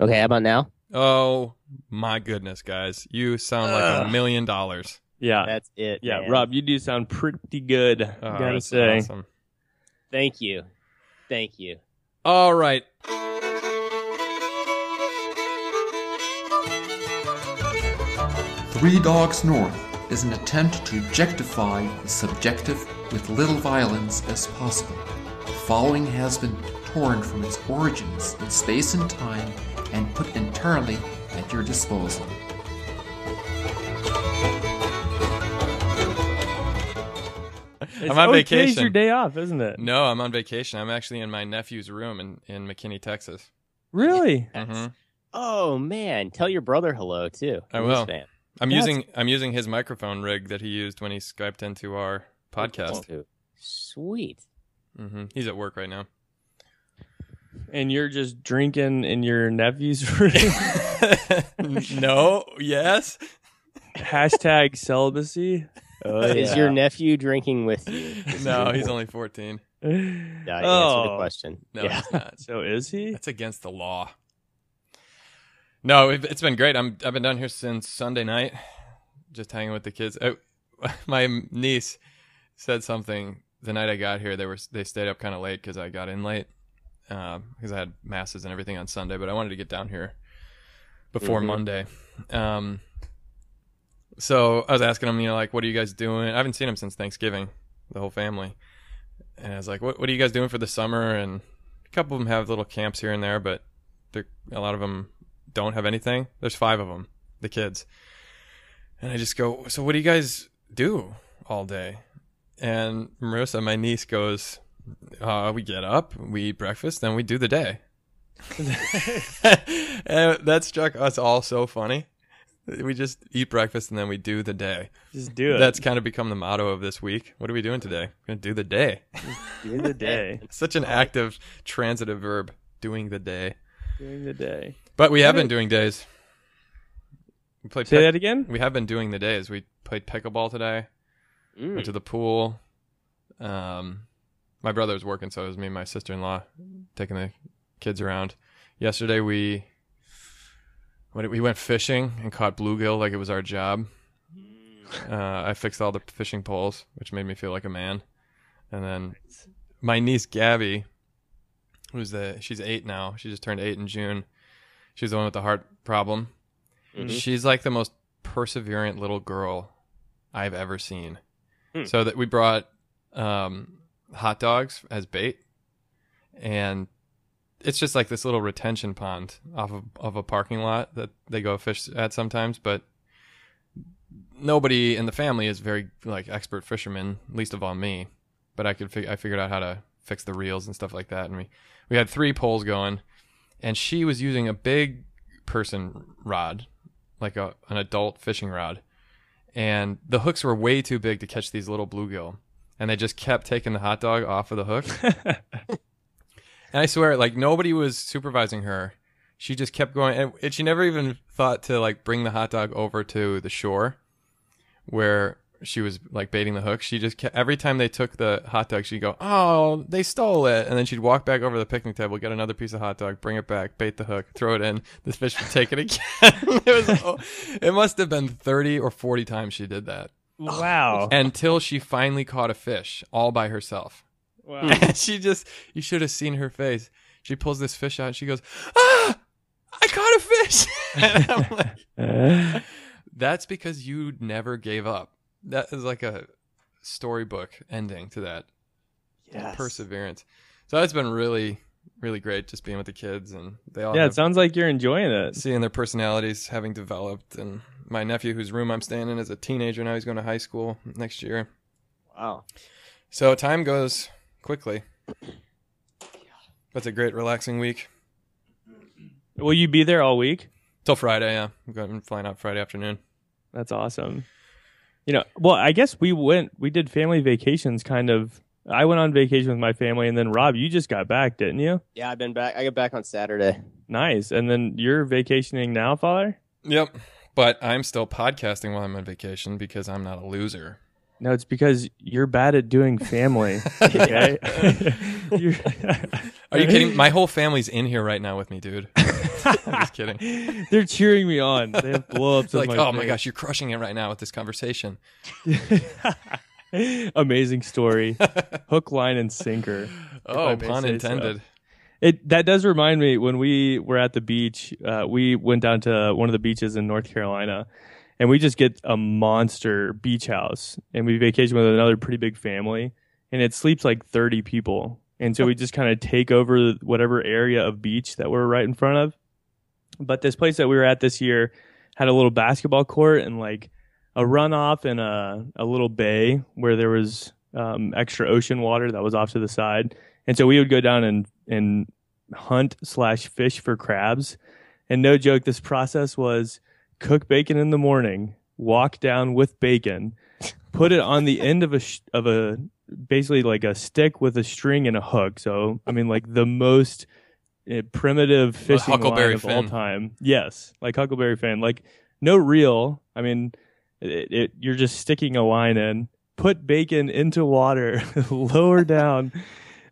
Okay, how about now? Oh my goodness, guys. You sound like a million dollars. Yeah. That's it. yeah, man. Rob, you do sound pretty good. Oh, gotta that's say. awesome. Thank you. Thank you. All right. Three Dogs North is an attempt to objectify the subjective with little violence as possible. The following has been torn from its origins in space and time and put entirely at your disposal. It's I'm on okay, It's vacation. your day off, isn't it? No, I'm on vacation. I'm actually in my nephew's room in, in McKinney, Texas. Really? hmm Oh man, tell your brother hello too. I He's a will. Fan. I'm That's- using I'm using his microphone rig that he used when he skyped into our podcast. Too. Sweet. hmm He's at work right now. And you're just drinking in your nephew's room? no, yes. Hashtag celibacy. Oh, Is your nephew drinking with you? No, he's only 14. Yeah, answer the Oh. question. No, yeah. he's not. So is he? That's against the law. No, it, it's been great. I'm I've been down here since Sunday night, just hanging with the kids. I, oh, my niece said something the night I got here. They were they stayed up kind of late because I got in late because I had masses and everything on Sunday. But I wanted to get down here before Mhm. Monday. Um, so I was asking them, you know, like, what are you guys doing? I haven't seen them since Thanksgiving, the whole family. And I was like, what What are you guys doing for the summer? And a couple of them have little camps here and there, but a lot of them don't have anything. There's five of them, the kids. And I just go, so what do you guys do all day? And Marissa, my niece, goes, uh, we get up, we eat breakfast, then we do the day. and that struck us all so funny. We just eat breakfast and then we do the day. Just do it. That's kind of become the motto of this week. What are we doing today? We're going to do the day. Do the day. Such an active transitive verb, doing the day. Doing the day. But we have been doing days. We played. Say pick- that again? We have been doing the days. We played pickleball today. Mm. Went to the pool. Um, my brother was working, so it was me and my sister in law taking the kids around. Yesterday we we went fishing and caught bluegill like it was our job. Uh, I fixed all the fishing poles, which made me feel like a man. And then my niece Gabby, who's the she's eight now. She just turned eight in June. She's the one with the heart problem. Mhm. She's like the most perseverant little girl I've ever seen. Hmm. So that we brought um, hot dogs as bait, and it's just like this little retention pond off of, of a parking lot that they go fish at sometimes. But nobody in the family is very like expert fishermen, least of all me. But I could fig- I figured out how to fix the reels and stuff like that, and we we had three poles going, and she was using a big person rod, like a an adult fishing rod, and the hooks were way too big to catch these little bluegill, and they just kept taking the hot dog off of the hook. and I swear, like nobody was supervising her. She just kept going, and, and she never even thought to like bring the hot dog over to the shore, where she was like baiting the hook. She just kept, every time they took the hot dog, she'd go, "Oh, they stole it," and then she'd walk back over to the picnic table, get another piece of hot dog, bring it back, bait the hook, throw it in. The fish would take it again. it was, oh, it must have been thirty or forty times she did that Wow. until she finally caught a fish all by herself. wow. And she just, you should have seen her face. She pulls this fish out and she goes, "Ah, I caught a fish!" and I'm like, "That's because you never gave up." That is like a storybook ending to that yes. perseverance. So that's been really, really great just being with the kids and they all Yeah, it sounds like you're enjoying it. seeing their personalities having developed. And my nephew, whose room I'm staying in, is a teenager now. He's going to high school next year. Wow. So time goes quickly. That's a great relaxing week. Will you be there all week? Till Friday, yeah. I'm going I'm flying out Friday afternoon. That's awesome. You know, well, I guess we went, we did family vacations kind of. I went on vacation with my family, and then Rob, you just got back, didn't you? Yeah, I've been back. I got back on Saturday. Nice. And then you're vacationing now, Father? Yep. But I'm still podcasting while I'm on vacation because I'm not a loser. No, it's because you're bad at doing family. Okay. You're- you kidding? My whole family's in here right now with me, dude. I'm just kidding. They're cheering me on. They have blow ups. Like, oh my gosh, you're crushing it right now with this conversation. Amazing story. Hook, line, and sinker. Oh, pun say so. It that does remind me when we were at the beach. Uh, we went down to one of the beaches in North Carolina, and we just get a monster beach house, and we vacation with another pretty big family, and it sleeps like thirty people, and so we just kind of take over whatever area of beach that we're right in front of. But this place that we were at this year had a little basketball court and like a runoff and a a little bay where there was um, extra ocean water that was off to the side. And so we would go down and and hunt slash fish for crabs. And no joke, this process was cook bacon in the morning, walk down with bacon, put it on the end of a sh- of a basically like a stick with a string and a hook. So I mean, like the most uh, primitive fishing Huckleberry line of all time. Yes, like Huckleberry Finn. Like no reel. I mean, it, it, you're just sticking a line in. Put bacon into water, lower down,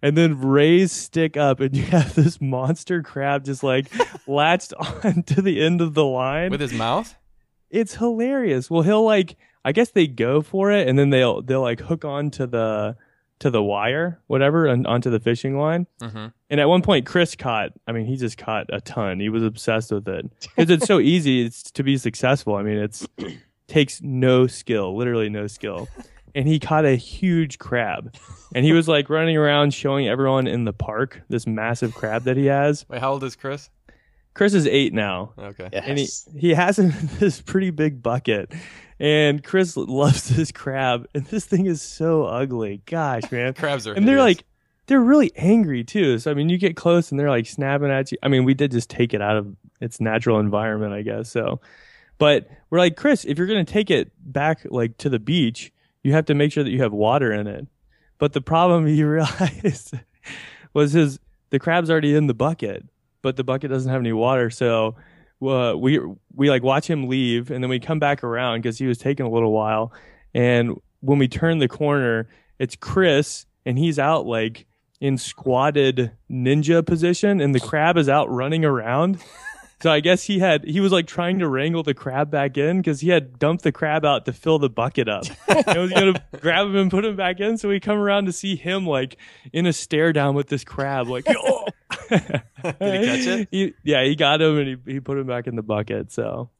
and then raise stick up, and you have this monster crab just like latched on to the end of the line. With his mouth? it's hilarious. Well, he'll like, I guess they go for it, and then they'll they'll like hook on to the to the wire, whatever, and onto the fishing line. Mm-hmm. And at one point, Chris caught. I mean, he just caught a ton. He was obsessed with it because it's so easy it's to be successful. I mean, it's takes no skill, literally no skill. And he caught a huge crab, and he was like running around showing everyone in the park this massive crab that he has. Wait, how old is Chris? Chris is eight now, Okay. Yes. and he he has him in this pretty big bucket. And Chris loves this crab, and this thing is so ugly. Gosh, man! Crabs are and they're hideous. like they're really angry too. So I mean, you get close and they're like snapping at you. I mean, we did just take it out of its natural environment, I guess. So, but we're like, Chris, if you're gonna take it back like to the beach, you have to make sure that you have water in it. But the problem he realized was his the crab's already in the bucket, but the bucket doesn't have any water. So uh, we we like watch him leave, and then we come back around because he was taking a little while. And when we turn the corner, it's Chris, and he's out like in squatted ninja position, and the crab is out running around. So I guess he had he was like trying to wrangle the crab back in because he had dumped the crab out to fill the bucket up. and was gonna grab him and put him back in. So we come around to see him like in a stare down with this crab, like. "Oh." Did he catch it? He- yeah, he got him and he, he put him back in the bucket. So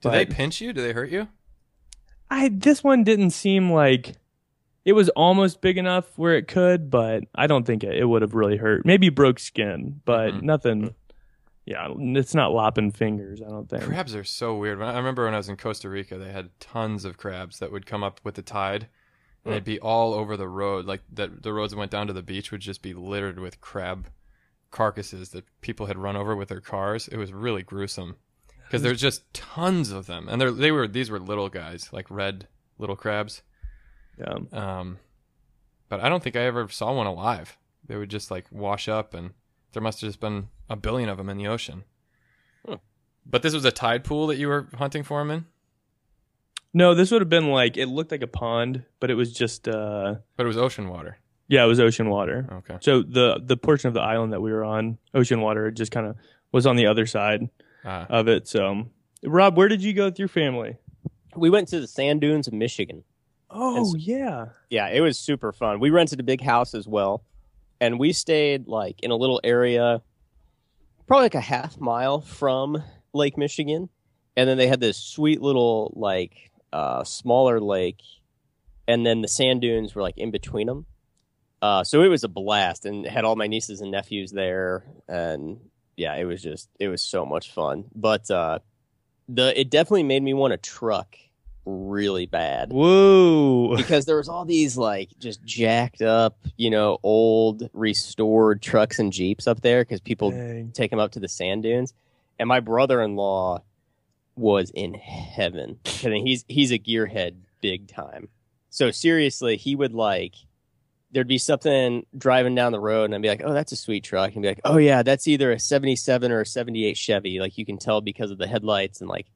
Do they pinch you? Do they hurt you? I this one didn't seem like it was almost big enough where it could, but I don't think it, it would have really hurt. Maybe broke skin, but Mhm. nothing. Yeah, it's not lopping fingers. I don't think. Crabs are so weird. I I remember when I was in Costa Rica, they had tons of crabs that would come up with the tide, and they'd be all over the road. Like that, the roads that went down to the beach would just be littered with crab carcasses that people had run over with their cars. It was really gruesome because there's just tons of them, and they they were these were little guys, like red little crabs. Yeah. Um, but I don't think I ever saw one alive. They would just like wash up, and there must have just been a billion of them in the ocean. Huh. But this was a tide pool that you were hunting for them in. No, this would have been like it looked like a pond, but it was just uh But it was ocean water. yeah, it was ocean water. Okay. So the the portion of the island that we were on, ocean water, just kind of was on the other side Uh, of it. So, Rob, where did you go with your family? we went to the sand dunes of Michigan. Oh It's- yeah, Yeah, it was super fun. We rented a big house as well, and we stayed like in a little area, probably like a half mile from Lake Michigan, and then they had this sweet little like uh, smaller lake, and then the sand dunes were like in between them. Uh, so it was a blast, and had all my nieces and nephews there, and yeah, it was just it was so much fun. But uh, the it definitely made me want to truck really bad whoa. because there was all these like just jacked up, you know, old restored trucks and jeeps up there because people Dang. take them up to the sand dunes. And my brother-in-law was in heaven. I mean, he's he's a gearhead big time. So seriously, he would like there'd be something driving down the road and I'd be like, "Oh, that's a sweet truck." And be like, "Oh yeah, that's either a 77 or a 78 Chevy." Like you can tell because of the headlights and like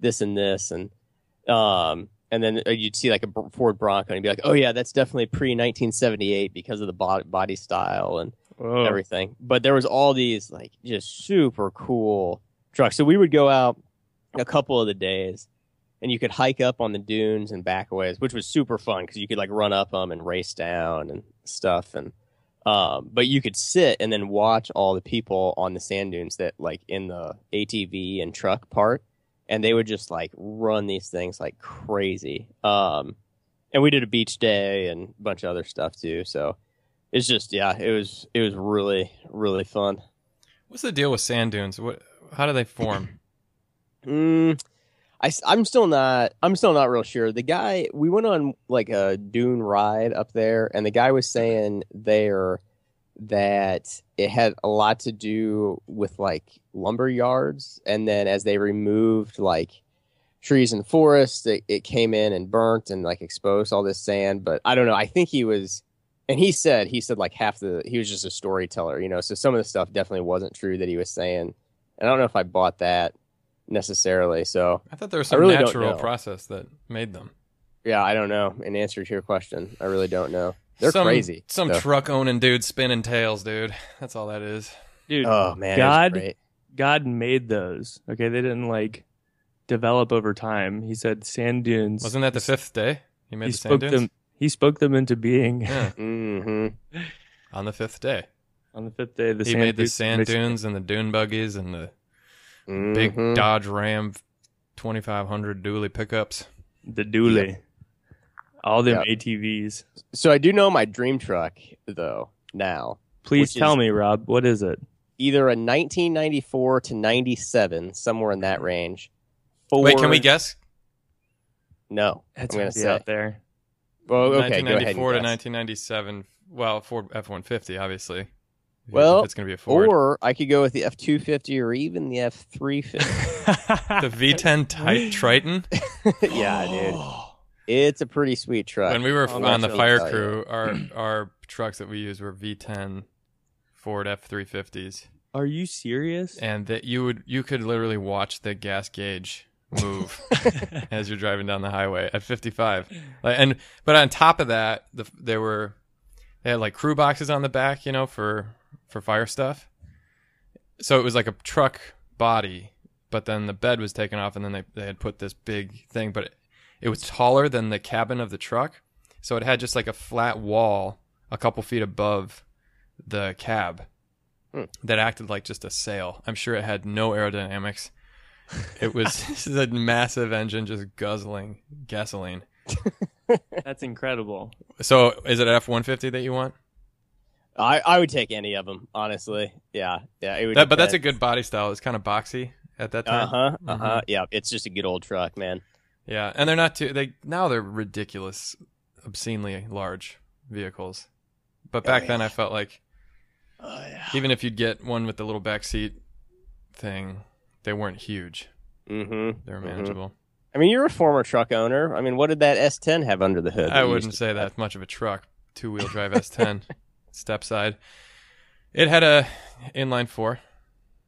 this and this and um and then uh, you'd see like a Ford Bronco and you'd be like, "Oh yeah, that's definitely pre 1978 because of the body, body style." And Whoa. everything. But there was all these like just super cool trucks. So we would go out a couple of the days, and you could hike up on the dunes and backaways, which was super fun because you could like run up them and race down and stuff. And um, but you could sit and then watch all the people on the sand dunes that like in the ATV and truck part, and they would just like run these things like crazy. Um, and we did a beach day and a bunch of other stuff too. So it's just yeah, it was it was really really fun. What's the deal with sand dunes? What? How do they form? Mm, I I'm still not I'm still not real sure. The guy we went on like a dune ride up there, and the guy was saying there that it had a lot to do with like lumber yards, and then as they removed like trees and forests, it, it came in and burnt and like exposed all this sand. But I don't know. I think he was and he said he said like half the he was just a storyteller you know? So some of the stuff definitely wasn't true that he was saying. And i don't know if i bought that necessarily. So I thought there was some really natural process that made them. yeah i don't know. In answer to your question i really don't know they're some, crazy Some so- truck owning dude spinning tails, dude. That's all that is. Dude, oh man God. God made those. Okay, they didn't like develop over time. He said sand dunes. Wasn't that the fifth day? He made he the spoke sand dunes them. He spoke them into being Yeah, hmm on the fifth day. on the fifth day. of The he sand made the dunes sand dunes and the dune buggies and the big Mhm. Dodge Ram 2500 dually pickups. The dually. All them Yep. ATVs. so i do know my dream truck though now Please tell is- me, Rob. What is it? either a 1994 to 97 somewhere in that range Wait, can we guess? no It's i'm gonna already say out there. well okay go ahead 1994 to guess. 1997. Well, Ford F150, obviously. Well, it's going to be a Ford. Or I could go with the F two fifty or even the F three fifty. the V10 Ti- Triton. Yeah, dude. It's a pretty sweet truck. When we were I'm on the fire what crew, our our trucks that we used were V10 Ford F350s, Are you serious? and that you would you could literally watch the gas gauge move as you're driving down the highway at 55. Like, and but on top of that, the, there were they had like crew boxes on the back, you know, for for fire stuff. So it was like a truck body, but then the bed was taken off, and then they they had put this big thing, but it, it was taller than the cabin of the truck, so it had just like a flat wall a couple feet above the cab Hmm. that acted like just a sail. I'm sure it had no aerodynamics. It was this is a massive engine just guzzling gasoline. That's incredible. So is it an F one fifty that you want? I, I would take any of them, honestly. Yeah, yeah. It would That, but that's a good body style. It's kind of boxy at that time. Uh huh. Uh huh. Mhm. Yeah, it's just a good old truck, man. Yeah, and they're not too. They now they're ridiculous, obscenely large vehicles. But Oh, back yeah. then, I felt like Oh yeah. even if you'd get one with the little back seat thing, they weren't huge. Mm-hmm. They were Mhm. manageable. I mean, you're a former truck owner. I mean, what did that S10 have under the hood? I wouldn't say drive? that's much of a truck. Two wheel drive S10, step side. It had a inline four.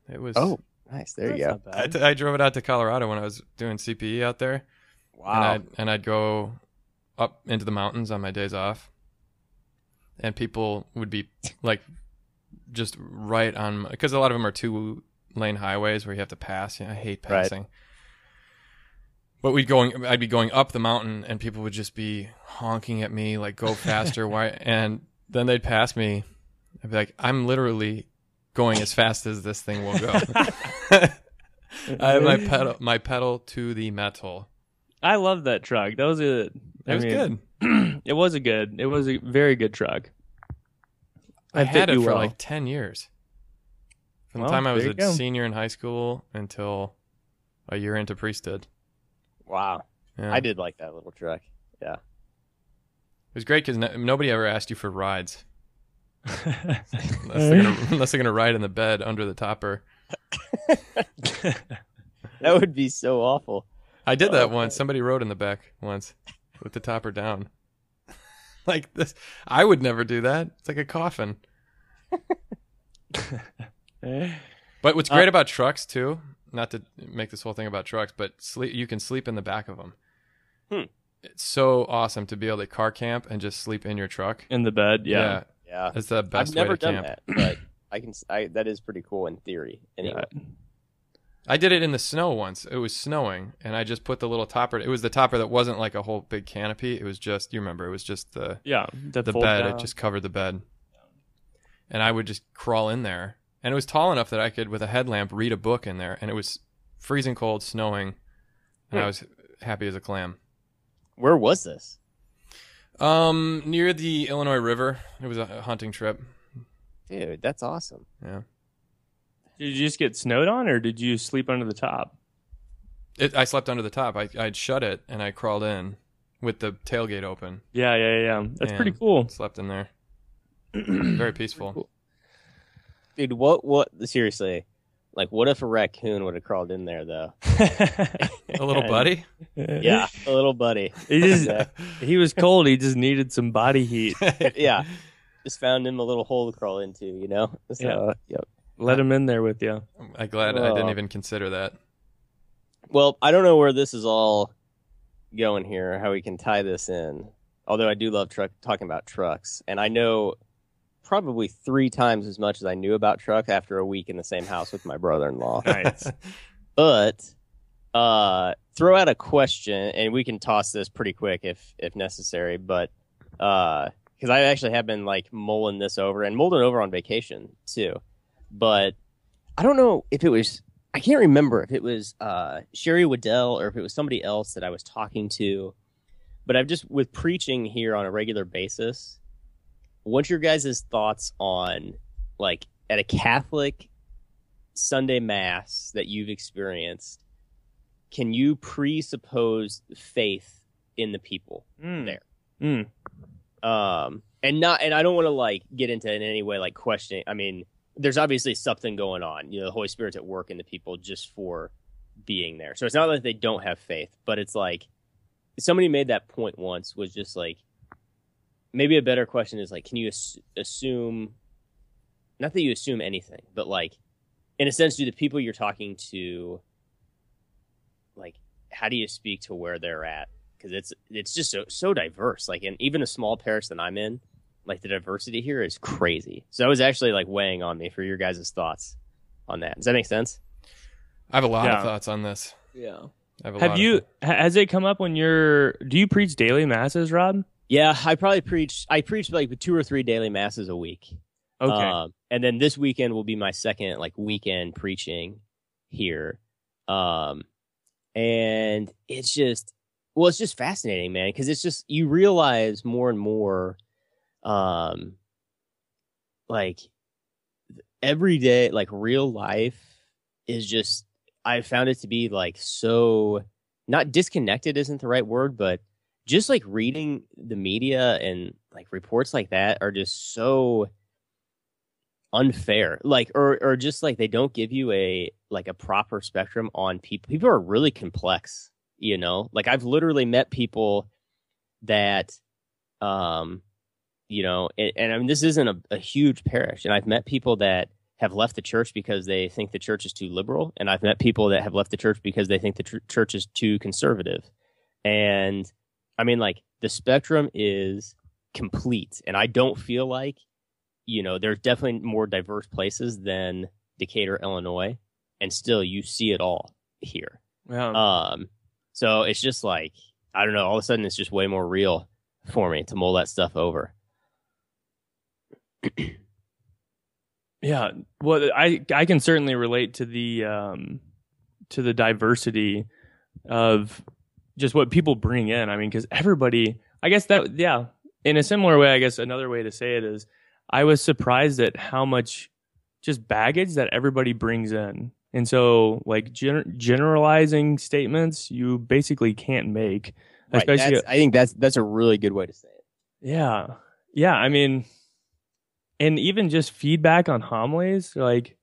It was. Oh, nice. There you go. That's not I, bad. t- I drove it out to Colorado when I was doing CPE out there, and Wow. I'd and I'd go up into the mountains on my days off, and people would be like just right on because a lot of them are two lane highways where you have to pass. You know, I hate Right. passing. But we'd going, I'd be going up the mountain, and people would just be honking at me like, "Go faster!" Why? And then they'd pass me. I'd be like, "I'm literally going as fast as this thing will go." I have my pedal, my pedal to the metal. I love that truck. That was a. It I was mean, good. It was a good. It was a very good truck. I I had fit it for well. like ten years. From the time I was a go. senior in high school until a year into priesthood. Wow. Yeah. I did like that little truck. Yeah, it was great because no, nobody ever asked you for rides unless they're, gonna, unless they're gonna ride in the bed under the topper. That would be so awful. I did that Oh, once. Somebody rode in the back once with the topper down. like this, I would never do that. It's like a coffin. But what's Uh, great about trucks too, not to make this whole thing about trucks, but sleep you can sleep in the back of them. Hmm. It's so awesome to be able to car camp and just sleep in your truck. In the bed, yeah. Yeah, That's the best I've never way to done camp. that, but I can. s- I that is pretty cool in theory. Anyway, I did it in the snow once. It was snowing, and I just put the little topper. It was the topper that wasn't like a whole big canopy. It was just you remember. It was just the Yeah, the bed. It just covered the bed, and I would just crawl in there. And it was tall enough that I could, with a headlamp, read a book in there. And it was freezing cold, snowing, and I Hmm. was happy as a clam. where was this? Um, near the Illinois River. It was a hunting trip. Dude, that's awesome. Yeah. Did you just get snowed on, or did you sleep under the top? It, I slept under the top. I I'd shut it and I crawled in with the tailgate open. Yeah, yeah, yeah. That's Yeah. pretty cool. Slept in there. Very peaceful. Cool. Dude, what? What? Seriously, like, what if a raccoon would have crawled in there though? A little buddy. Yeah, a little buddy. he just he was cold. He just needed some body heat. yeah, just found him a little hole to crawl into. You know. So, yep. Let him in there with you. I'm glad I didn't Oh. even consider that. Well, I don't know where this is all going here, how we can tie this in. Although I do love truck talking about trucks, and I know probably three times as much as I knew about trucks after a week in the same house with my brother-in-law. Nice. but uh, throw out a question, and we can toss this pretty quick if if necessary. But because I actually have been like mulling this over and mulling over on vacation too. But I don't know if it was. I can't remember if it was uh, Sherry Weddell or if it was somebody else that I was talking to. But I've just with preaching here on a regular basis. What's your guys' thoughts on like at a Catholic Sunday mass that you've experienced? Can you presuppose faith in the people? Mm. There. Mm. um and not and i don't want to like get into in any way like questioning i mean there's obviously something going on you know the holy spirit's at work in the people just for being there so it's not that they don't have faith but it's like somebody made that point once was just like maybe a better question is like can you ass- assume not that you assume anything but like in a sense do the people you're talking to like how do you speak to where they're at because it's it's just so so diverse. Like in even a small parish that I'm in, like the diversity here is crazy. So that was actually like weighing on me for your guys' thoughts on that. Does that make sense? I have a lot Yeah. of thoughts on this. Yeah. Have Have you? th- Has it come up when you're? Do you preach daily masses, Rob? Yeah, I probably preach. I preach like two or three daily masses a week. Okay. Um, and then this weekend will be my second like weekend preaching here. Um, and it's just, well, it's just fascinating, man, because it's just you realize more and more, um, like every day, like real life is just. I found it to be like so not disconnected isn't the right word, but just like reading the media and like reports like that are just so unfair like or or just like they don't give you a like a proper spectrum on people people are really complex you know like i've literally met people that um you know and, and i mean this isn't a, a huge parish and i've met people that have left the church because they think the church is too liberal and i've met people that have left the church because they think the tr- church is too conservative and i mean like the spectrum is complete and i don't feel like you know, there's definitely more diverse places than Decatur, Illinois, and still you see it all here. Um, so it's just like I don't know. All of a sudden, it's just way more real for me to mull that stuff over. Yeah, well, I I can certainly relate to the um, to the diversity of just what people bring in. I mean, because everybody, I guess that yeah, in a similar way, I guess another way to say it is, I was surprised at how much just baggage that everybody brings in, and so like gen- generalizing statements you basically can't make, Right, especially that's- I think that's that's a really good way to say it. yeah. Yeah. I mean, and even just feedback on homilies, like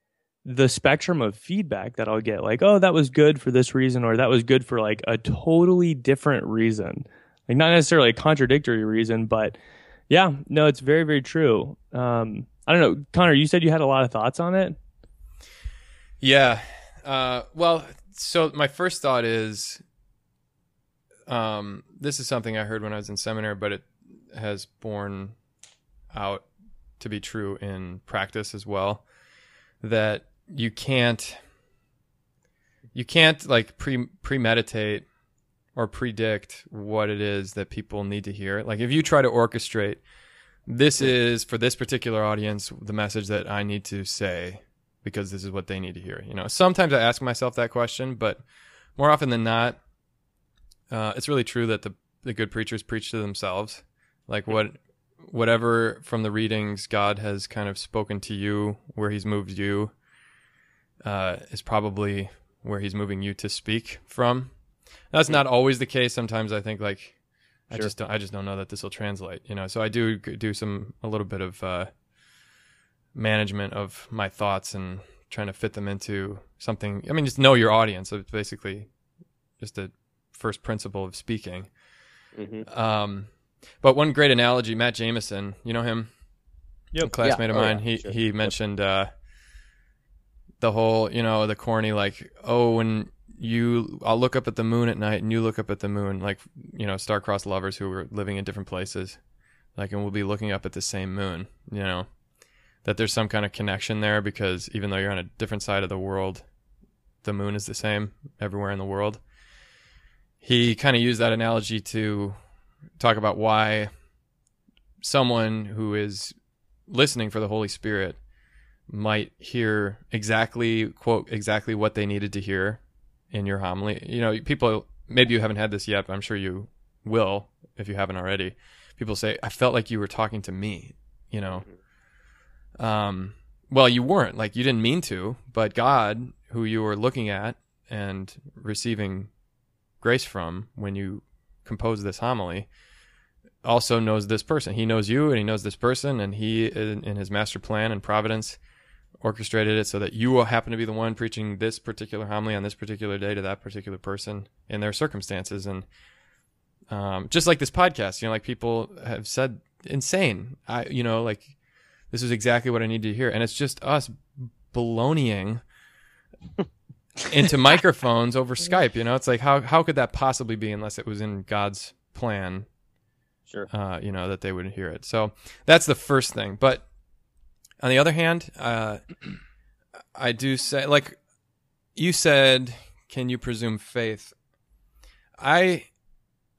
the spectrum of feedback that I'll get, like, oh, that was good for this reason, or that was good for like a totally different reason. Like, not necessarily a contradictory reason, but yeah, no, it's very, very true. Um, I don't know. Connor, you said you had a lot of thoughts on it. Yeah. Uh, well, so my first thought is, um, this is something I heard when I was in seminary, but it has borne out to be true in practice as well. That you can't you can't like pre premeditate or predict what it is that people need to hear. Like if you try to orchestrate this is for this particular audience the message that I need to say because this is what they need to hear. You know, sometimes I ask myself that question, but more often than not, uh, it's really true that the the good preachers preach to themselves. Like what whatever from the readings God has kind of spoken to you, where He's moved you, uh, is probably where He's moving you to speak from. That's not always the case. Sometimes I think like I Sure. just don't, I just don't know that this will translate. You know, so I do do some a little bit of uh, management of my thoughts and trying to fit them into something. I mean, just know your audience. It's basically just a first principle of speaking. hmm Um, but one great analogy, Matt Jameson, you know him, Yep. a classmate Yeah. of Oh, mine. yeah, he sure. he Yep. mentioned uh, the whole, you know, the corny like, oh, when you, I'll look up at the moon at night, and you look up at the moon, like you know, star-crossed lovers who were living in different places, like, and we'll be looking up at the same moon, you know, that there's some kind of connection there because even though you're on a different side of the world, the moon is the same everywhere in the world. He kind of used that analogy to talk about why someone who is listening for the Holy Spirit might hear exactly quote exactly what they needed to hear in your homily. You know, people maybe you haven't had this yet, but I'm sure you will if you haven't already. People say, "I felt like you were talking to me," you know. Um well, you weren't. Like you didn't mean to, but God, who you were looking at and receiving grace from when you composed this homily, also knows this person. He knows you and he knows this person, and he, in, in his master plan and providence, orchestrated it so that you will happen to be the one preaching this particular homily on this particular day to that particular person in their circumstances. And um, just like this podcast, you know, like people have said, insane. I, you know, like this is exactly what I need to hear, and it's just us baloneying into microphones over Skype. You know, it's like how how could that possibly be unless it was in God's plan Sure. uh, you know, that they would hear it. So that's the first thing. But on the other hand, uh, I do say, like you said, can you presume faith? I,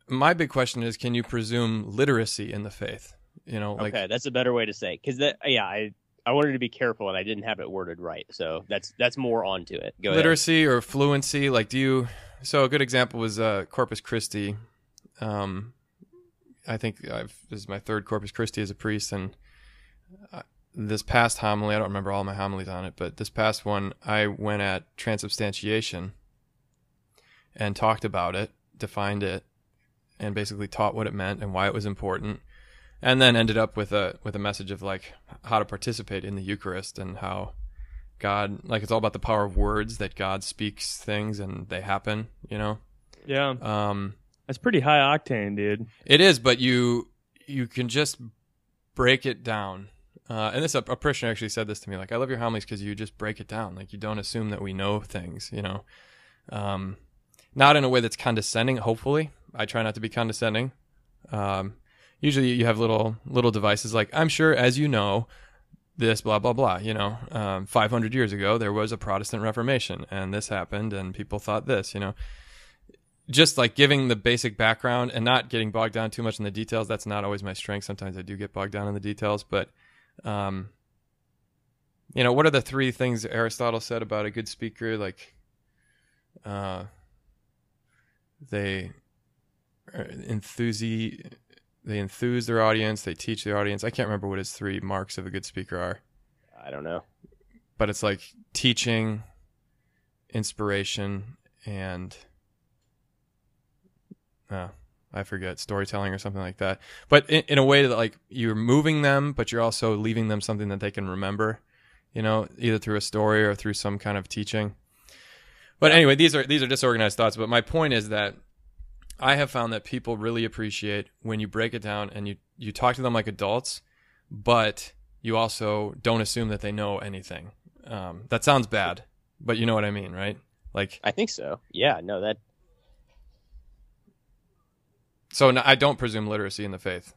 my big question is, can you presume literacy in the faith? You know, like okay, that's a better way to say because that yeah I I wanted to be careful and I didn't have it worded right, so that's that's more onto it. Go ahead. literacy or fluency. Like, do you? So a good example was uh, Corpus Christi. Um, I think I've, this is my third Corpus Christi as a priest, and uh, this past homily, I don't remember all my homilies on it, but this past one, I went at transubstantiation and talked about it, defined it, and basically taught what it meant and why it was important, and then ended up with a with a message of like how to participate in the Eucharist and how God, like it's all about the power of words that God speaks things and they happen, you know. Yeah. Um, That's pretty high octane, dude. it is, but you you can just break it down. Uh, and this a, a parishioner actually said this to me, like I love your homilies because you just break it down. Like you don't assume that we know things, you know. Um, not in a way that's condescending. Hopefully, I try not to be condescending. Um, usually, you have little little devices like I'm sure, as you know, this blah blah blah. You know, um, 500 years ago there was a Protestant Reformation, and this happened, and people thought this. You know, just like giving the basic background and not getting bogged down too much in the details. That's not always my strength. Sometimes I do get bogged down in the details, but um, you know, what are the three things Aristotle said about a good speaker? Like, uh, they enthusi they enthuse their audience, they teach their audience. I can't remember what his three marks of a good speaker are, I don't know. but it's like teaching, inspiration, and uh, I forget storytelling or something like that. But in, in a way that like you're moving them, but you're also leaving them something that they can remember. You know, either through a story or through some kind of teaching. But anyway, these are these are disorganized thoughts. But my point is that I have found that people really appreciate when you break it down and you you talk to them like adults, but you also don't assume that they know anything. Um, that sounds bad, but you know what I mean, right? Like, I think so. Yeah, no, that so no, I don't presume literacy in the faith.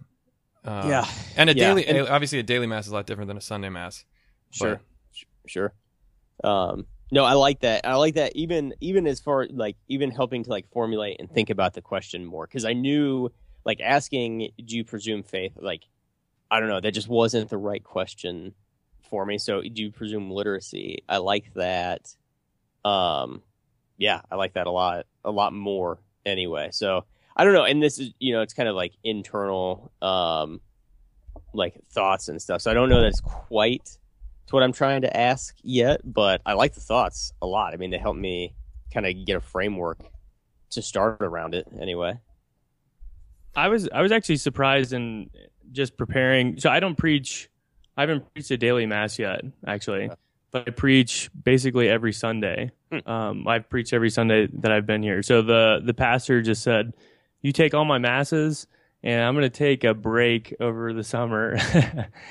Uh, Yeah. and a Yeah, daily, and- obviously, a daily mass is a lot different than a Sunday mass. Sure. Sh- Sure. Um, no, I like that. I like that even even as far like even helping to like formulate and think about the question more because I knew like asking do you presume faith like I don't know that just wasn't the right question for me. So do you presume literacy? I like that. Um, yeah, I like that a lot a lot more anyway. So I don't know, and this is you know it's kind of like internal um like thoughts and stuff. So I don't know that's quite to what I'm trying to ask yet, but I like the thoughts a lot. I mean, they help me kind of get a framework to start around it anyway. I was I was actually surprised in just preparing. So I don't preach. I haven't preached a daily mass yet, actually, but I preach basically every Sunday. Hmm. Um, I've preached every Sunday that I've been here. So the the pastor just said, "You take all my masses." And I'm going to take a break over the summer,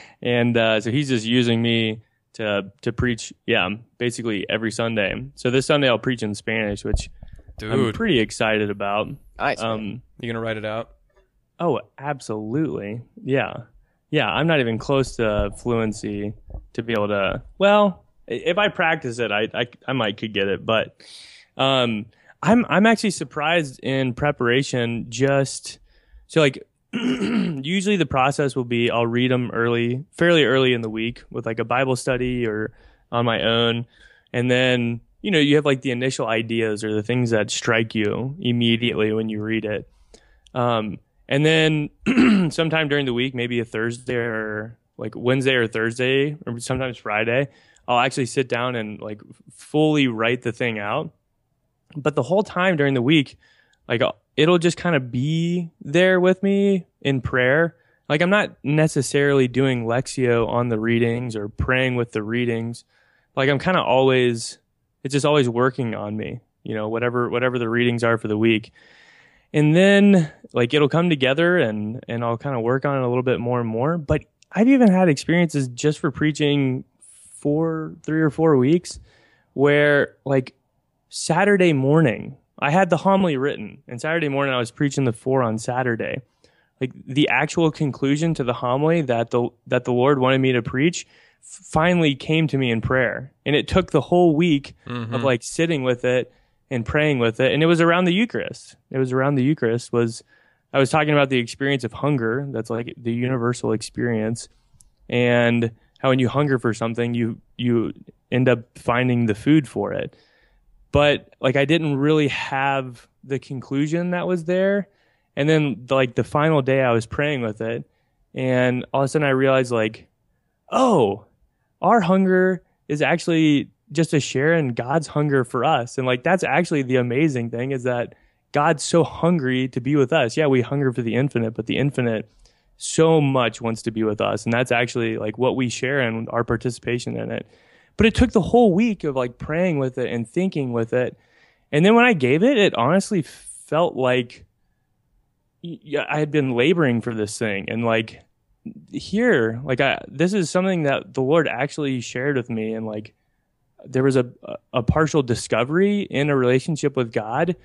and uh, so he's just using me to to preach. Yeah, basically every Sunday. So this Sunday I'll preach in Spanish, which I'm pretty excited about. Nice. Um, you gonna write it out? Oh, absolutely. Yeah. Yeah, I'm not even close to fluency to be able to. Well, if I practice it, I I, I might could get it, but um I'm I'm actually surprised in preparation just so like usually the process will be I'll read them early, fairly early in the week with like a Bible study or on my own and then you know you have like the initial ideas or the things that strike you immediately when you read it. Um and then sometime during the week, maybe a Thursday or like Wednesday or Thursday, or sometimes Friday, I'll actually sit down and like fully write the thing out. But the whole time during the week, like I'll- it'll just kind of be there with me in prayer. Like I'm not necessarily doing Lectio on the readings or praying with the readings. Like I'm kind of always, it's just always working on me, you know, whatever, whatever the readings are for the week and then like it'll come together and and I'll kind of work on it a little bit more and more. But I've even had experiences just for preaching for three or four weeks where like Saturday morning I had the homily written, and Saturday morning I was preaching the four on Saturday. Like the actual conclusion to the homily that the that the Lord wanted me to preach finally came to me in prayer, and it took the whole week Mhm. of like sitting with it and praying with it. And it was around the eucharist. It was around the eucharist was i was talking about the experience of hunger. That's like the universal experience. And how when you hunger for something you you end up finding the food for it but like i didn't really have the conclusion that was there and then like the final day i was praying with it and all of a sudden i realized like oh our hunger is actually just a share in God's hunger for us. And like that's actually the amazing thing is that God's so hungry to be with us. Yeah, we hunger for the infinite, but the infinite so much wants to be with us. And that's actually like what we share and our participation in it. But it took the whole week of like praying with it and thinking with it. And then when I gave it, it honestly felt like I had been laboring for this thing and like here, like I this is something that the Lord actually shared with me and like there was a a partial discovery in a relationship with God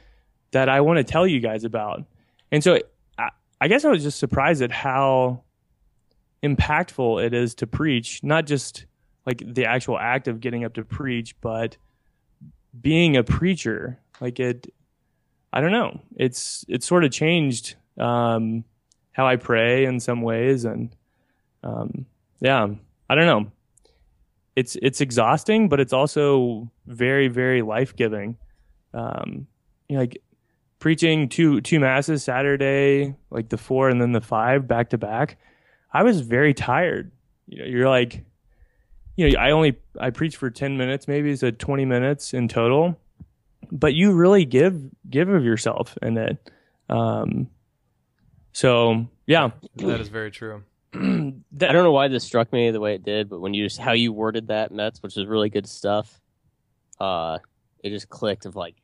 that I want to tell you guys about. And so I, I guess I was just surprised at how impactful it is to preach, not just like the actual act of getting up to preach, but being a preacher. Like it I don't know. It's it's sort of changed um how I pray in some ways and um yeah, I don't know it's it's exhausting, but it's also very very life giving. Um, you know, like preaching two two masses Saturday, like the four and then the five back to back. I was very tired. You know, you're like, you know, I only I preach for ten minutes, maybe it's a twenty minutes in total, but you really give give of yourself in it. Um, so yeah, That is very true. that, I don't know why this struck me the way it did, but when you just how you worded that Mets, which is really good stuff, uh, it just clicked of like,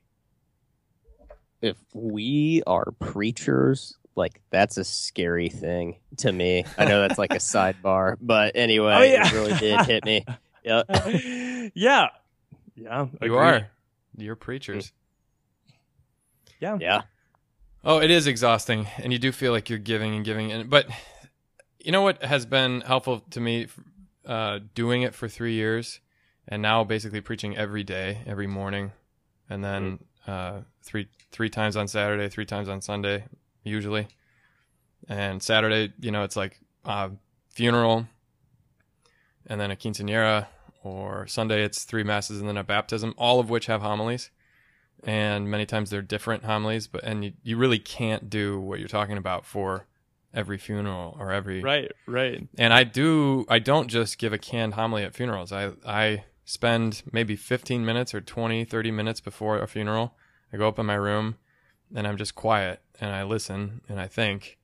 if we are preachers, like that's a scary thing to me. I know that's like a sidebar, but anyway, Oh, yeah. it really did hit me. Yeah, yeah, yeah, You agreed. are. You're preachers. yeah. yeah, Oh, it is exhausting, and you do feel like you're giving and giving, and but you know what has been helpful to me uh, doing it for three years and now basically preaching every day every morning and then uh, three three times on saturday three times on sunday usually and saturday you know it's like uh, funeral and then a quinceanera or sunday it's three masses and then a baptism all of which have homilies and many times they're different homilies but and you, you really can't do what you're talking about for every funeral or every Right, right. and I do I don't just give a canned homily at funerals. I I spend maybe 15 minutes or 20 30 minutes before a funeral. I go up in my room and I'm just quiet and I listen and I think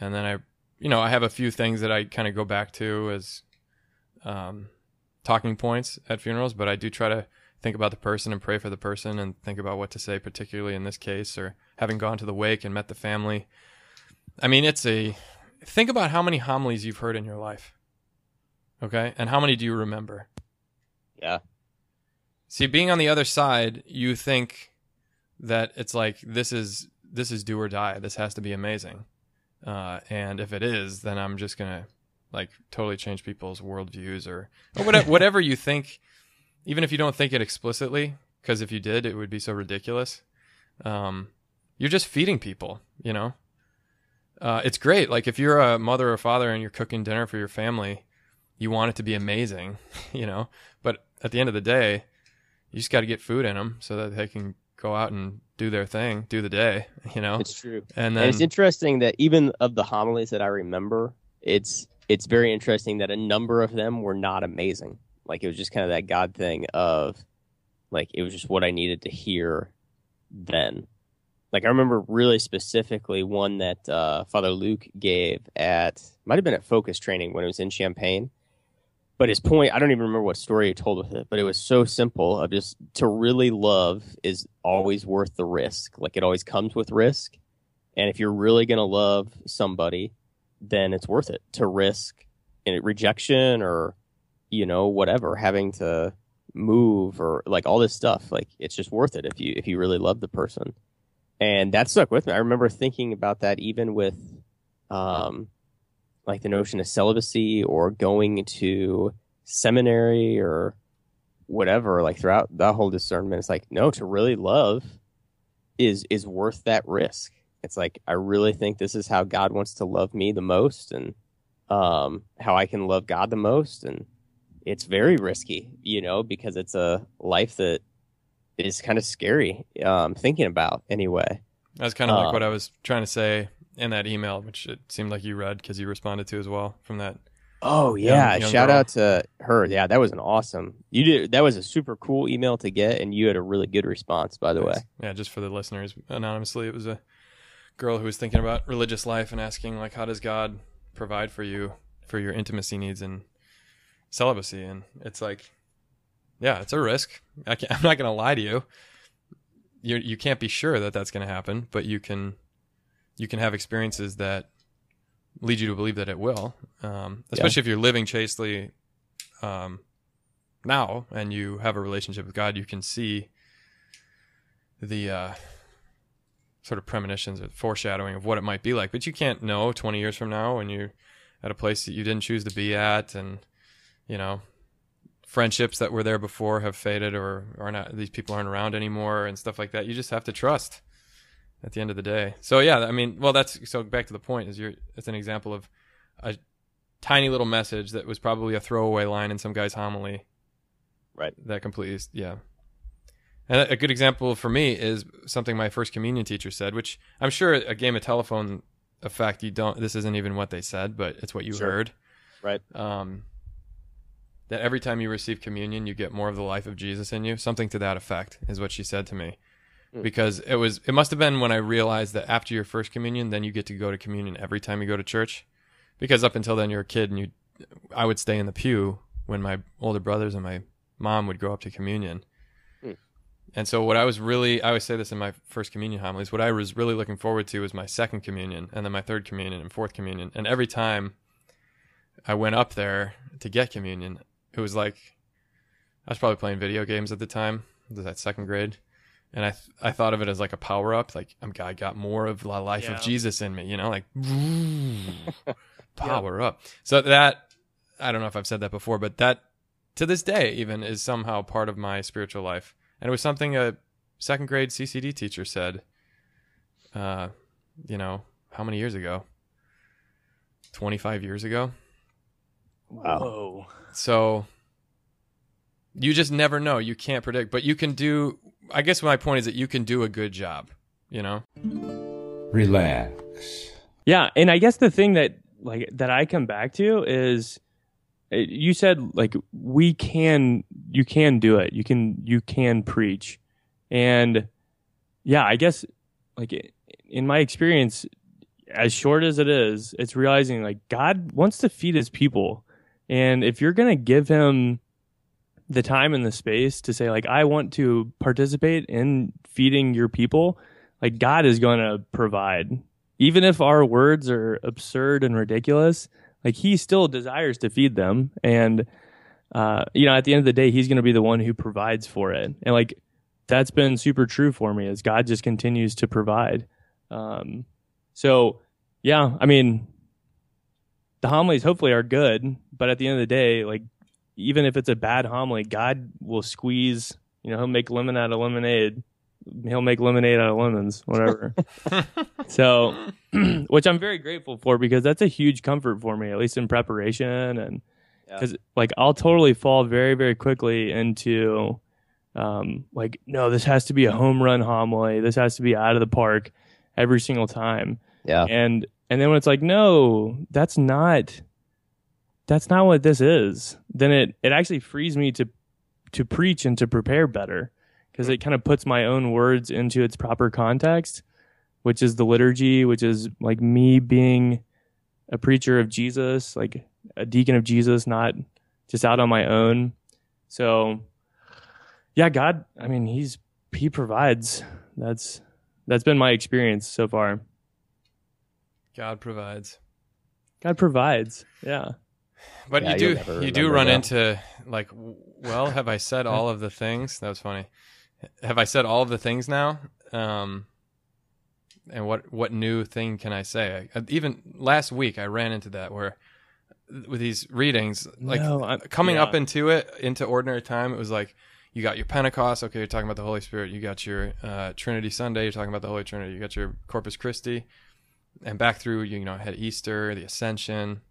and then I you know, I have a few things that I kind of go back to as um talking points at funerals, but I do try to think about the person and pray for the person and think about what to say particularly in this case or having gone to the wake and met the family. I mean, it's a think about how many homilies you've heard in your life. Okay? And how many do you remember? Yeah. See, being on the other side, you think that it's like this is this is do or die. This has to be amazing. Uh, and if it is, then I'm just gonna like totally change people's worldviews or, or whatever, whatever you think, even if you don't think it explicitly, because if you did, it would be so ridiculous. Um, you're just feeding people, you know. Uh, it's great. Like if you're a mother or father and you're cooking dinner for your family, you want it to be amazing, you know. But at the end of the day, you just got to get food in them so that they can go out and do their thing, do the day, you know. It's true. and and it's interesting that even of the homilies that I remember, it's it's very interesting that a number of them were not amazing. Like it was just kind of that God thing of like it was just what I needed to hear then. Like I remember really specifically one that uh, Father Luke gave at might have been at Focus Training when it was in Champaign. But his point, I don't even remember what story he told with it, but it was so simple of just to really love is always worth the risk. Like it always comes with risk. And if you're really going to love somebody, then it's worth it to risk rejection or, you know, whatever, having to move or like all this stuff. Like it's just worth it if you, if you really love the person. And that stuck with me. I remember thinking about that even with, um, like the notion of celibacy or going to seminary or whatever, like throughout that whole discernment, it's like, no, to really love is, is worth that risk. It's like, I really think this is how God wants to love me the most and, um, how I can love God the most. And it's very risky, you know, because it's a life that is kind of scary, um, thinking about anyway. that's kind of like what I was trying to say in that email, which it seemed like you read because you responded to as well from that. Oh yeah, young shout girl. out to her. Yeah, that was an awesome. You did that was a super cool email to get, and you had a really good response. By the way, Yeah, just for the listeners, anonymously, it was a girl who was thinking about religious life and asking like, how does God provide for you for your intimacy needs and celibacy? And it's like, yeah, it's a risk. I can't, I'm not going to lie to you. You you can't be sure that that's going to happen, but you can you can have experiences that lead you to believe that it will. Um, especially if you're living chastely um, now and you have a relationship with God, you can see the uh, sort of premonitions or foreshadowing of what it might be like. But you can't know 20 years from now when you're at a place that you didn't choose to be at, and you know friendships that were there before have faded or are not. These people aren't around anymore and stuff like that. You just have to trust at the end of the day. So yeah, I mean, well, that's so back to the point is you're it's an example of a tiny little message that was probably a throwaway line in some guy's homily. Right. That completely yeah. And a good example for me is something my first communion teacher said, which I'm sure a game of telephone effect you don't this isn't even what they said, but it's what you Sure. heard. right? Um that every time you receive communion you get more of the life of Jesus in you. Something to that effect is what she said to me. Because it was it must have been when I realized that after your first communion, then you get to go to communion every time you go to church. Because up until then you're a kid and you I would stay in the pew when my older brothers and my mom would go up to communion. Hmm. And so what I was really I always say this in my first communion homilies, what I was really looking forward to was my second communion and then my third communion and fourth communion. And every time I went up there to get communion, it was like I was probably playing video games at the time. Was that second grade? And I th- I thought of it as like a power up, like I'm I got more of the life Yeah. of Jesus in me, you know, like power up. So that I don't know if I've said that before, but that to this day even is somehow part of my spiritual life. And it was something a second grade CCD teacher said. Uh, you know, how many years ago? Twenty five years ago. Wow. Whoa. So you just never know. You can't predict, but you can do. I guess my point is that you can do a good job. You know. Relax. Yeah, and I guess the thing that like that I come back to is uh, you said like we can you can do it. You can you can preach. And yeah, I guess like in my experience as short as it is, it's realizing like God wants to feed his people. And if you're going to give him the time and the space to say like I want to participate in feeding your people, like God is going to provide. Even if our words are absurd and ridiculous, like he still desires to feed them. And uh, you know at the end of the day he's going to be the one who provides for it. And like that's been super true for me as god just continues to provide. Um, so yeah i mean the homilies hopefully are good but at the end of the day like even if it's a bad homily god will squeeze you know he'll make lemon out of lemonade he'll make lemonade out of lemons whatever so which i'm very grateful for because that's a huge comfort for me at least in preparation and Yeah. because like i'll totally fall very very quickly into um like no this has to be a home run homily this has to be out of the park every single time Yeah. and and then when it's like no that's not that's not what this is then it it actually frees me to to preach and to prepare better because it kind of puts my own words into its proper context which is the liturgy which is like me being a preacher of jesus like a deacon of jesus not just out on my own. So yeah god i mean he's he provides. That's that's been my experience so far. God provides. god provides yeah But Yeah, you do you do run that. into like, well, have I said all of the things? That was funny. Have I said all of the things now? Um, and what what new thing can I say? I, even last week, I ran into that where with these readings, like No, coming yeah. up into it into ordinary time, it was like you got your Pentecost. Okay, you're talking about the Holy Spirit. You got your uh, Trinity Sunday. You're talking about the Holy Trinity. You got your Corpus Christi, and back through you know had Easter, the Ascension.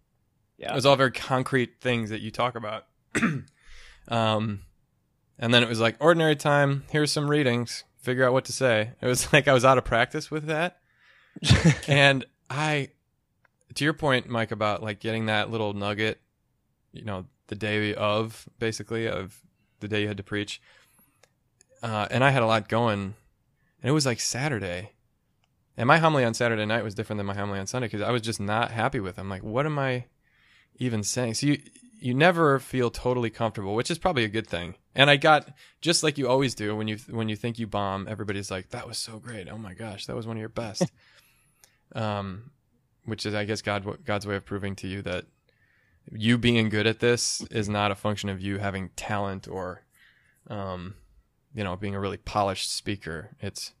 Yeah. It was all very concrete things that you talk about. um, and then it was like ordinary time. Here's some readings. Figure out what to say. It was like I was out of practice with that, and I, to your point, Mike, about like getting that little nugget, you know, the day of basically of the day you had to preach. Uh, and I had a lot going, and it was like Saturday, and my homily on Saturday night was different than my homily on Sunday because I was just not happy with. Them. Like, what am I even saying? So you you never feel totally comfortable, which is probably a good thing. And I got just like you always do when you when you think you bomb, everybody's like, "That was so great! Oh my gosh, that was one of your best." um, which is, I guess, God God's way of proving to you that you being good at this is not a function of you having talent or, um, you know, being a really polished speaker. It's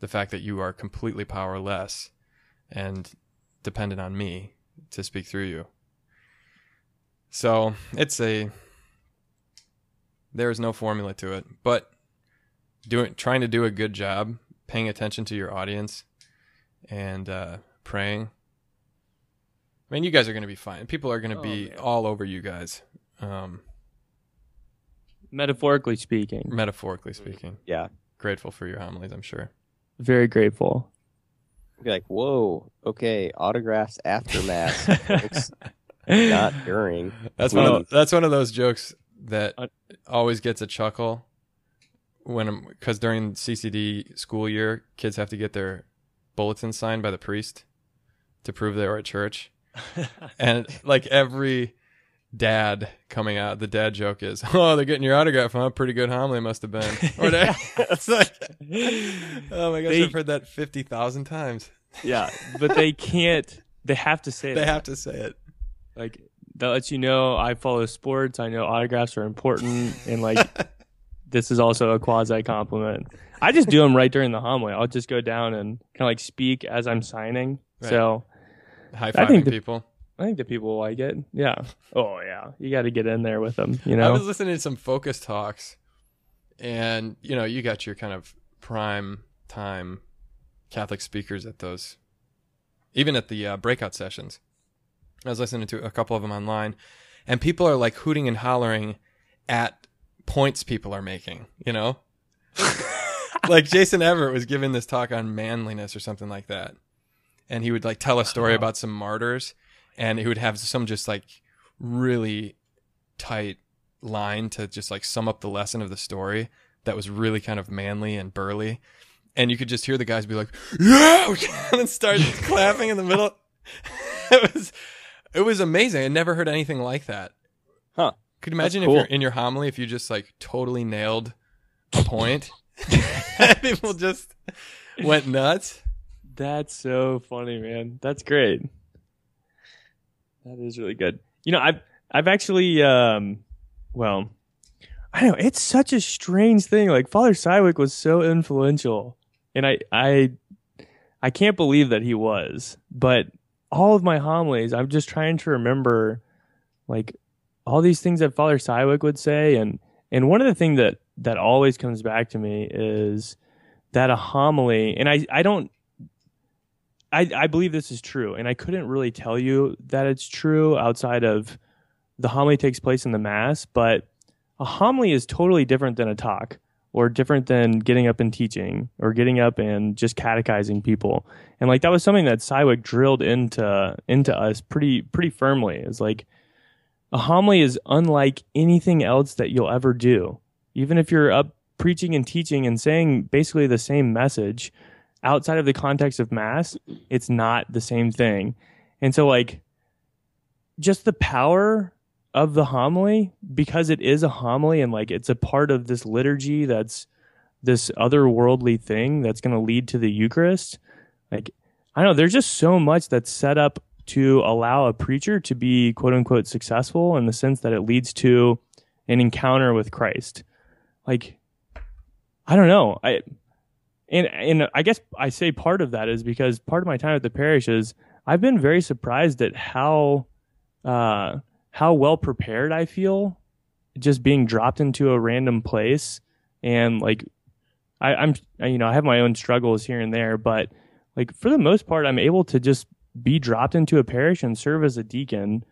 the fact that you are completely powerless and dependent on me to speak through you. So it's a there is no formula to it, but doing trying to do a good job, paying attention to your audience, and uh, praying. I mean, you guys are going to be fine. People are going to Oh, be man. all over you guys, um, metaphorically speaking metaphorically speaking. Yeah. Grateful for your homilies, I'm sure. very grateful Be like, whoa, okay, autographs after mass, Thanks, not during. That's one of that's one of those jokes that always gets a chuckle when because during CCD school year, kids have to get their bulletin signed by the priest to prove they were at church, and like every dad coming out, the dad joke is, "Oh, they're getting your autograph, huh? Pretty good homily must have been." Or they- it's like, oh my gosh, They- I've heard that fifty thousand times. yeah but they can't they have to say it. They that. have to say it. Like that lets you know I follow sports. I know autographs are important, and like this is also a quasi compliment. I just do them right during the homily. I'll just go down and kind of like speak as I'm signing. Right. So High fiving the- people. I think the people will like it. Yeah. Oh yeah. You got to get in there with them. You know. I was listening to some focus talks, and you know, you got your kind of prime time Catholic speakers at those, even at the uh, breakout sessions. I was listening to a couple of them online, and people are like hooting and hollering at points people are making. You know, like Jason Evert was giving this talk on manliness or something like that, and he would like tell a story about some martyrs, and he would have some just like really tight line to just like sum up the lesson of the story that was really kind of manly and burly. And you could just hear the guys be like, yeah, and start clapping in the middle. It was, it was amazing. I never heard anything like that. Huh. Could you imagine cool. if you're in your homily, if you just like totally nailed a point? People just went nuts. That's so funny, man. That's great. That is really good. You know, I've I've actually um well, I know, it's such a strange thing. Like Father Sywick was so influential. And I I I can't believe that he was. But all of my homilies, I'm just trying to remember like all these things that Father Sywick would say and and one of the things that that always comes back to me is that a homily and I I don't I, I believe this is true, and I couldn't really tell you that it's true outside of the homily takes place in the mass. But a homily is totally different than a talk, or different than getting up and teaching, or getting up and just catechizing people. And like that was something that Sywick drilled into into us pretty pretty firmly. Is like a homily is unlike anything else that you'll ever do. Even if you're up preaching and teaching and saying basically the same message outside of the context of mass, it's not the same thing. And so like just the power of the homily because it is a homily and like it's a part of this liturgy that's this otherworldly thing that's going to lead to the Eucharist. Like I don't know, there's just so much that's set up to allow a preacher to be quote unquote successful in the sense that it leads to an encounter with Christ. Like I don't know. I and and I guess I say part of that is because part of my time at the parish is I've been very surprised at how uh, how well prepared I feel just being dropped into a random place and like I, I'm you know I have my own struggles here and there, but like for the most part I'm able to just be dropped into a parish and serve as a deacon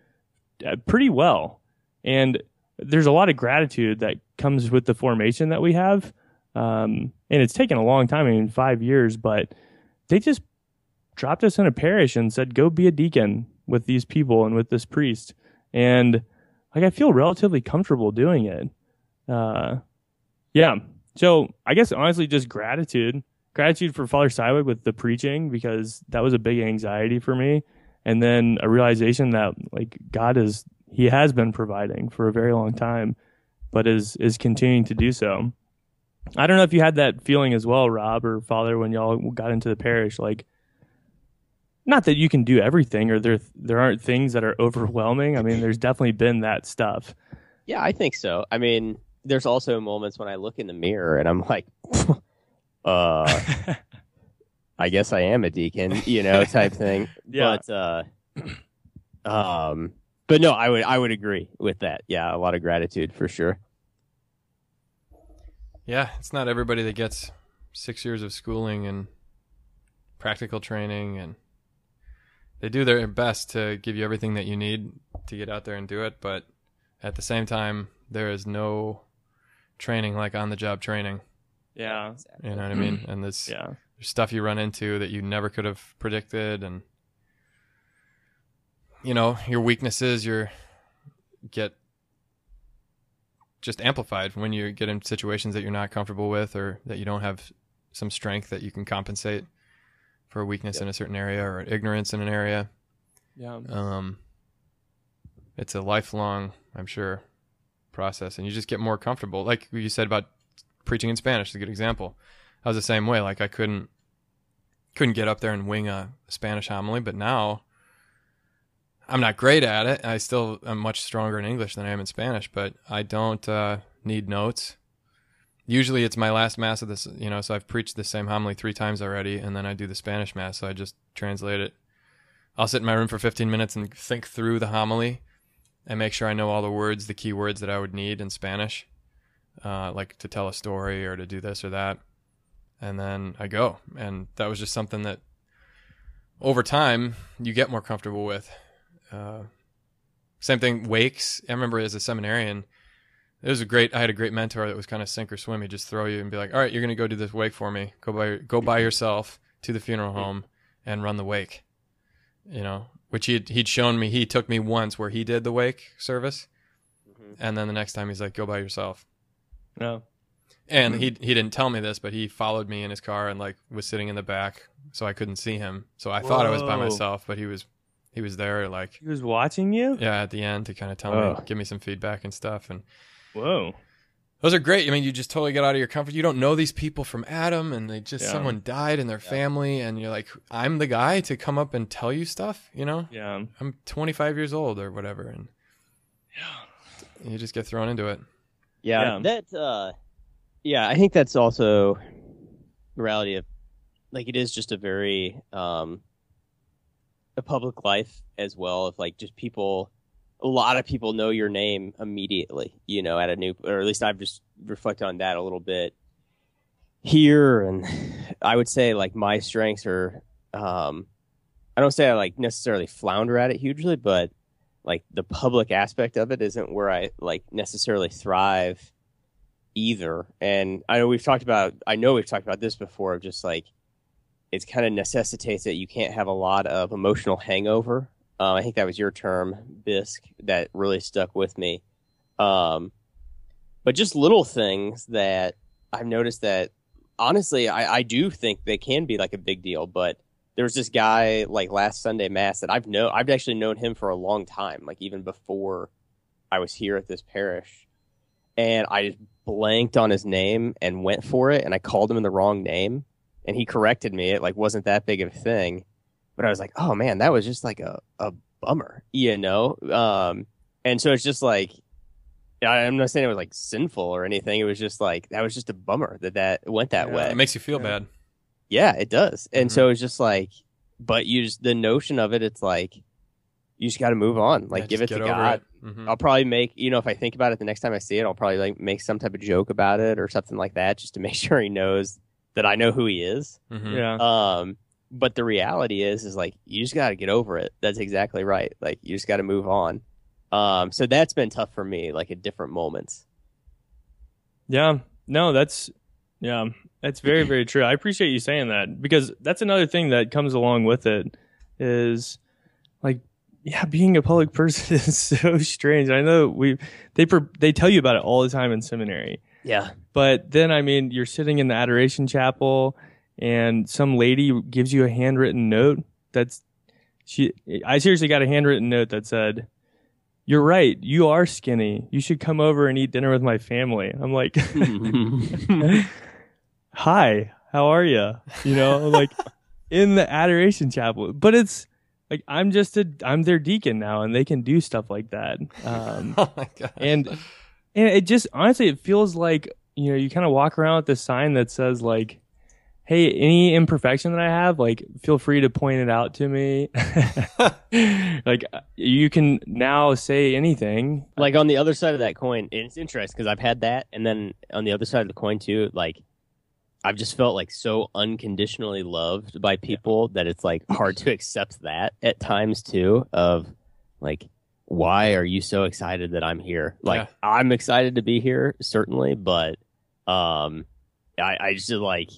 uh, pretty well, and there's a lot of gratitude that comes with the formation that we have. Um, and it's taken a long time, I mean, five years, but they just dropped us in a parish and said, go be a deacon with these people and with this priest. And like, I feel relatively comfortable doing it. Uh, yeah. So I guess honestly, just gratitude, gratitude for Father Sywick with the preaching, because that was a big anxiety for me. And then a realization that like God is, he has been providing for a very long time, but is, is continuing to do so. I don't know if you had that feeling as well, Rob or Father, when y'all got into the parish. Like, not that you can do everything, or there there aren't things that are overwhelming. I mean, there's definitely been that stuff. Yeah, I think so. I mean, there's also moments when I look in the mirror and I'm like, uh, I guess I am a deacon, you know, type thing. Yeah. But, uh, um, but no, I would I would agree with that. Yeah, a lot of gratitude for sure. Yeah, it's not everybody that gets six years of schooling and practical training, and they do their best to give you everything that you need to get out there and do it. But at the same time, there is no training like on the job training. Yeah, You know what I mean? And this yeah, there's stuff you run into that you never could have predicted, and you know your weaknesses, your get just amplified when you get in situations that you're not comfortable with or that you don't have some strength that you can compensate for weakness in a certain area or ignorance in an area. yeah. Um, it's a lifelong, I'm sure, process, and you just get more comfortable. Like you said about preaching in Spanish, is a good example. I was the same way. Like I couldn't couldn't get up there and wing a Spanish homily, but now I'm not great at it. I still am much stronger in English than I am in Spanish, but I don't uh, need notes. Usually it's my last mass of this, you know, so I've preached the same homily three times already, and then I do the Spanish mass, so I just translate it I'll sit in my room for 15 minutes and think through the homily and make sure I know all the words, the key words that I would need in Spanish, uh, like to tell a story or to do this or that. And then I go. And that was just something that over time you get more comfortable with. Uh, same thing, wakes. I remember as a seminarian, it was a great. I had a great mentor that was kind of sink or swim. He'd just throw you and be like, "All right, you're gonna go do this wake for me. Go by, go by yourself to the funeral home and run the wake." You know, which he'd he'd shown me. He took me once where he did the wake service, mm-hmm. and then the next time he's like, "Go by yourself." No. And mm-hmm. he he didn't tell me this, but he followed me in his car and like was sitting in the back, so I couldn't see him. So I thought I was by myself, but he was he was there like He was watching you? yeah at the end to kind of tell Oh. me, give me some feedback and stuff. And Whoa. those are great. I mean, you just totally get out of your comfort. You don't know these people from Adam, and they just Yeah. someone died in their family, and you're like, I'm the guy to come up and tell you stuff. You know, Yeah. I'm 25 years old or whatever, and yeah, you just get thrown into it. Yeah, Yeah. that. Uh, yeah, I think that's also the reality of like it is just a very um, a public life as well. Of like just people, a lot of people know your name immediately. You know, at a new, or at least I've just reflected on that a little bit here, and I would say like my strengths are. Um, I don't say I like necessarily flounder at it hugely, but like the public aspect of it isn't where I like necessarily thrive either. And I know we've talked about I know we've talked about this before of just like it's kind of necessitates that you can't have a lot of emotional hangover. Uh, I think that was your term, Bisque, that really stuck with me. Um, but just little things that I've noticed that honestly I, I do think they can be like a big deal, but there was this guy like last Sunday mass that I've know I've actually known him for a long time, like even before I was here at this parish. And I just blanked on his name and went for it and I called him in the wrong name and he corrected me. It like wasn't that big of a thing. But I was like, oh man, that was just like a, a bummer, you know? Um and so it's just like I- I'm not saying it was like sinful or anything. It was just like that was just a bummer that that went that Yeah. way. It makes you feel Yeah. bad. Yeah, it does. And Mhm. so it's just like, but you just, the notion of it, it's like, you just got to move on. Like, Yeah, give it to God. it. Mhm. I'll probably make, you know, if I think about it the next time I see it, I'll probably like make some type of joke about it or something like that just to make sure he knows that I know who he is. Mhm. Yeah. Um, but the reality is, is like, you just got to get over it. That's exactly right. Like, you just got to move on. Um, so that's been tough for me, like at different moments. Yeah. No, that's yeah, that's very very true. I appreciate you saying that because that's another thing that comes along with it is like yeah, being a public person is so strange. I know we they they tell you about it all the time in seminary. Yeah. But then I mean, you're sitting in the adoration chapel and some lady gives you a handwritten note that's she I seriously got a handwritten note that said you're right. You are skinny. You should come over and eat dinner with my family. I'm like, hi, how are you? You know, like in the adoration chapel. But it's like I'm just a I'm their deacon now, and they can do stuff like that. Um, Oh my god. and and it just honestly, it feels like you know you kind of walk around with this sign that says like, "Hey, any imperfection that I have, like, feel free to point it out to me." like you can now say anything. like on the other side of that coin, and it's interesting because I've had that, and then on the other side of the coin too, like I've just felt like so unconditionally loved by people that it's like hard to accept that at times too. Of like, why are you so excited that I'm here? Like Yeah. I'm excited to be here, certainly, but um, I, I just like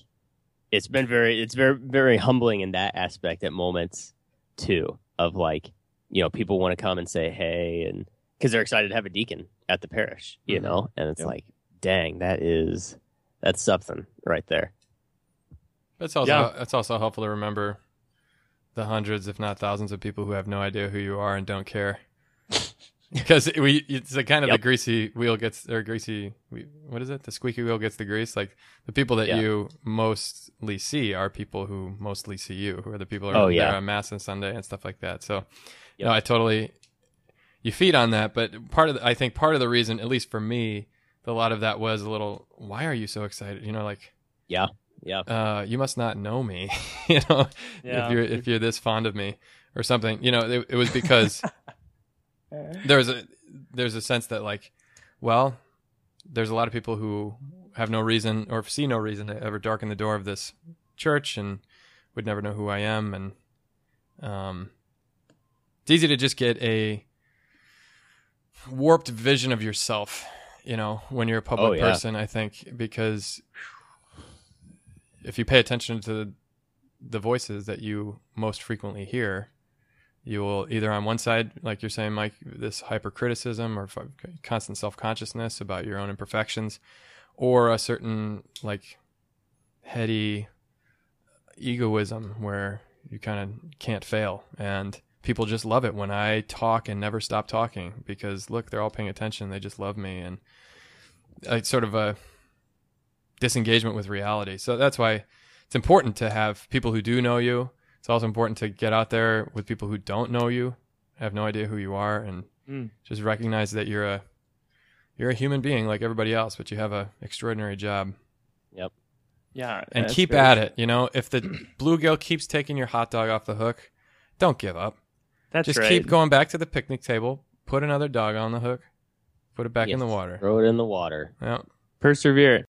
it's been very, it's very, very humbling in that aspect at moments too. Of like, you know, people want to come and say hey and because they're excited to have a deacon at the parish, you Mhm. know, and it's Yep. like, dang, that is that's something right there. that's also Yeah. it's also helpful to remember the hundreds, if not thousands, of people who have no idea who you are and don't care. Because we, it's the kind of the greasy wheel gets or greasy. What is it? The squeaky wheel gets the grease. Like the people that Yeah. you mostly see are people who mostly see you, who are the people who are Oh, there on mass and Sunday and stuff like that. So, Yep. no, I totally you feed on that. But part of the, I think part of the reason, at least for me, a lot of that was a little. Why are you so excited? You know, like Yeah. Yeah. Uh, you must not know me, you know, Yeah. if you're if you're this fond of me, or something. You know, it, it was because there's a there's a sense that like, well, there's a lot of people who have no reason or see no reason to ever darken the door of this church and would never know who I am, and um, it's easy to just get a warped vision of yourself. You know, when you're a public Oh, yeah. person, I think because if you pay attention to the voices that you most frequently hear, you will either on one side, like you're saying, Mike, this hypercriticism or constant self consciousness about your own imperfections, or a certain like heady egoism where you kind of can't fail. And people just love it when I talk and never stop talking because look, they're all paying attention. They just love me. And it's sort of a disengagement with reality. So that's why it's important to have people who do know you. It's also important to get out there with people who don't know you, have no idea who you are, and Mm. just recognize that you're a you're a human being like everybody else, but you have an extraordinary job. Yep. Yeah, And keep very at it. You know, if the bluegill keeps taking your hot dog off the hook, don't give up. That's just right. keep going back to the picnic table. Put another dog on the hook. Put it back in the water. Throw it in the water. Yeah. Persevere.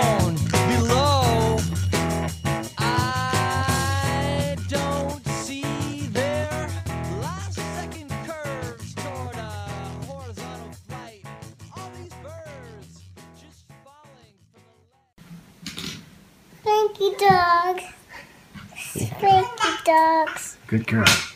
dogs. Good girl.